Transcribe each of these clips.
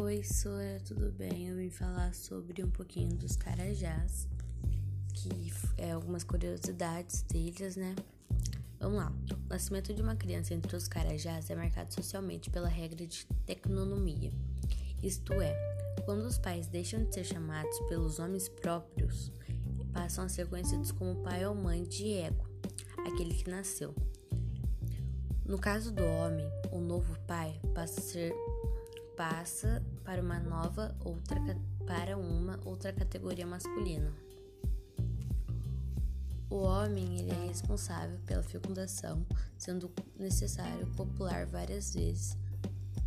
Oi, Sora, tudo bem? Eu vim falar sobre um pouquinho dos carajás, que é algumas curiosidades deles, né? Vamos lá. O nascimento de uma criança entre os carajás é marcado socialmente pela regra de tecnonomia. Isto é, quando os pais deixam de ser chamados pelos nomes próprios, passam a ser conhecidos como pai ou mãe de ego, aquele que nasceu. No caso do homem, o novo pai passa a ser passa para uma nova outra para uma outra categoria masculina. O homem ele é responsável pela fecundação, sendo necessário popular várias vezes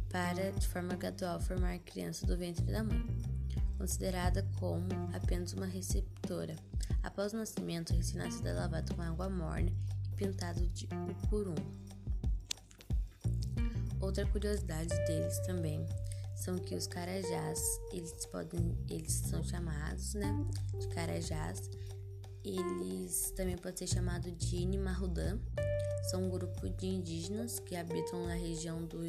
para, de forma gradual, formar a criança do ventre da mãe, considerada como apenas uma receptora. Após o nascimento, o recém-nascido é lavado com água morna e pintado de um por um. Outra curiosidade deles também são que os carajás, eles podem, eles são chamados, né, de carajás. Eles também podem ser chamados de Inimarudã. São um grupo de indígenas que habitam na região do,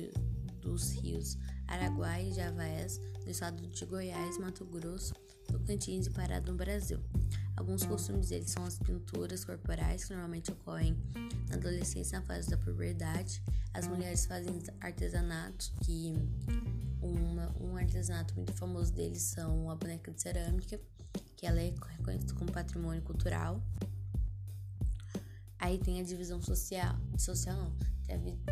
dos rios Araguai e Javaés, no estado de Goiás, Mato Grosso, Tocantins e Pará no Brasil. Alguns costumes deles são as pinturas corporais, que normalmente ocorrem na adolescência na fase da puberdade. As mulheres fazem artesanatos, que uma, um artesanato muito famoso deles são a boneca de cerâmica, que ela é reconhecida como patrimônio cultural. Aí tem a divisão social, social não,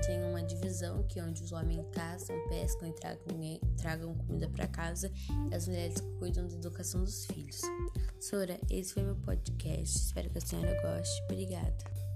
tem uma divisão que é onde os homens caçam, pescam e tragam, tragam comida para casa e as mulheres cuidam da educação dos filhos. Sora, esse foi meu podcast. Espero que a senhora goste. Obrigada.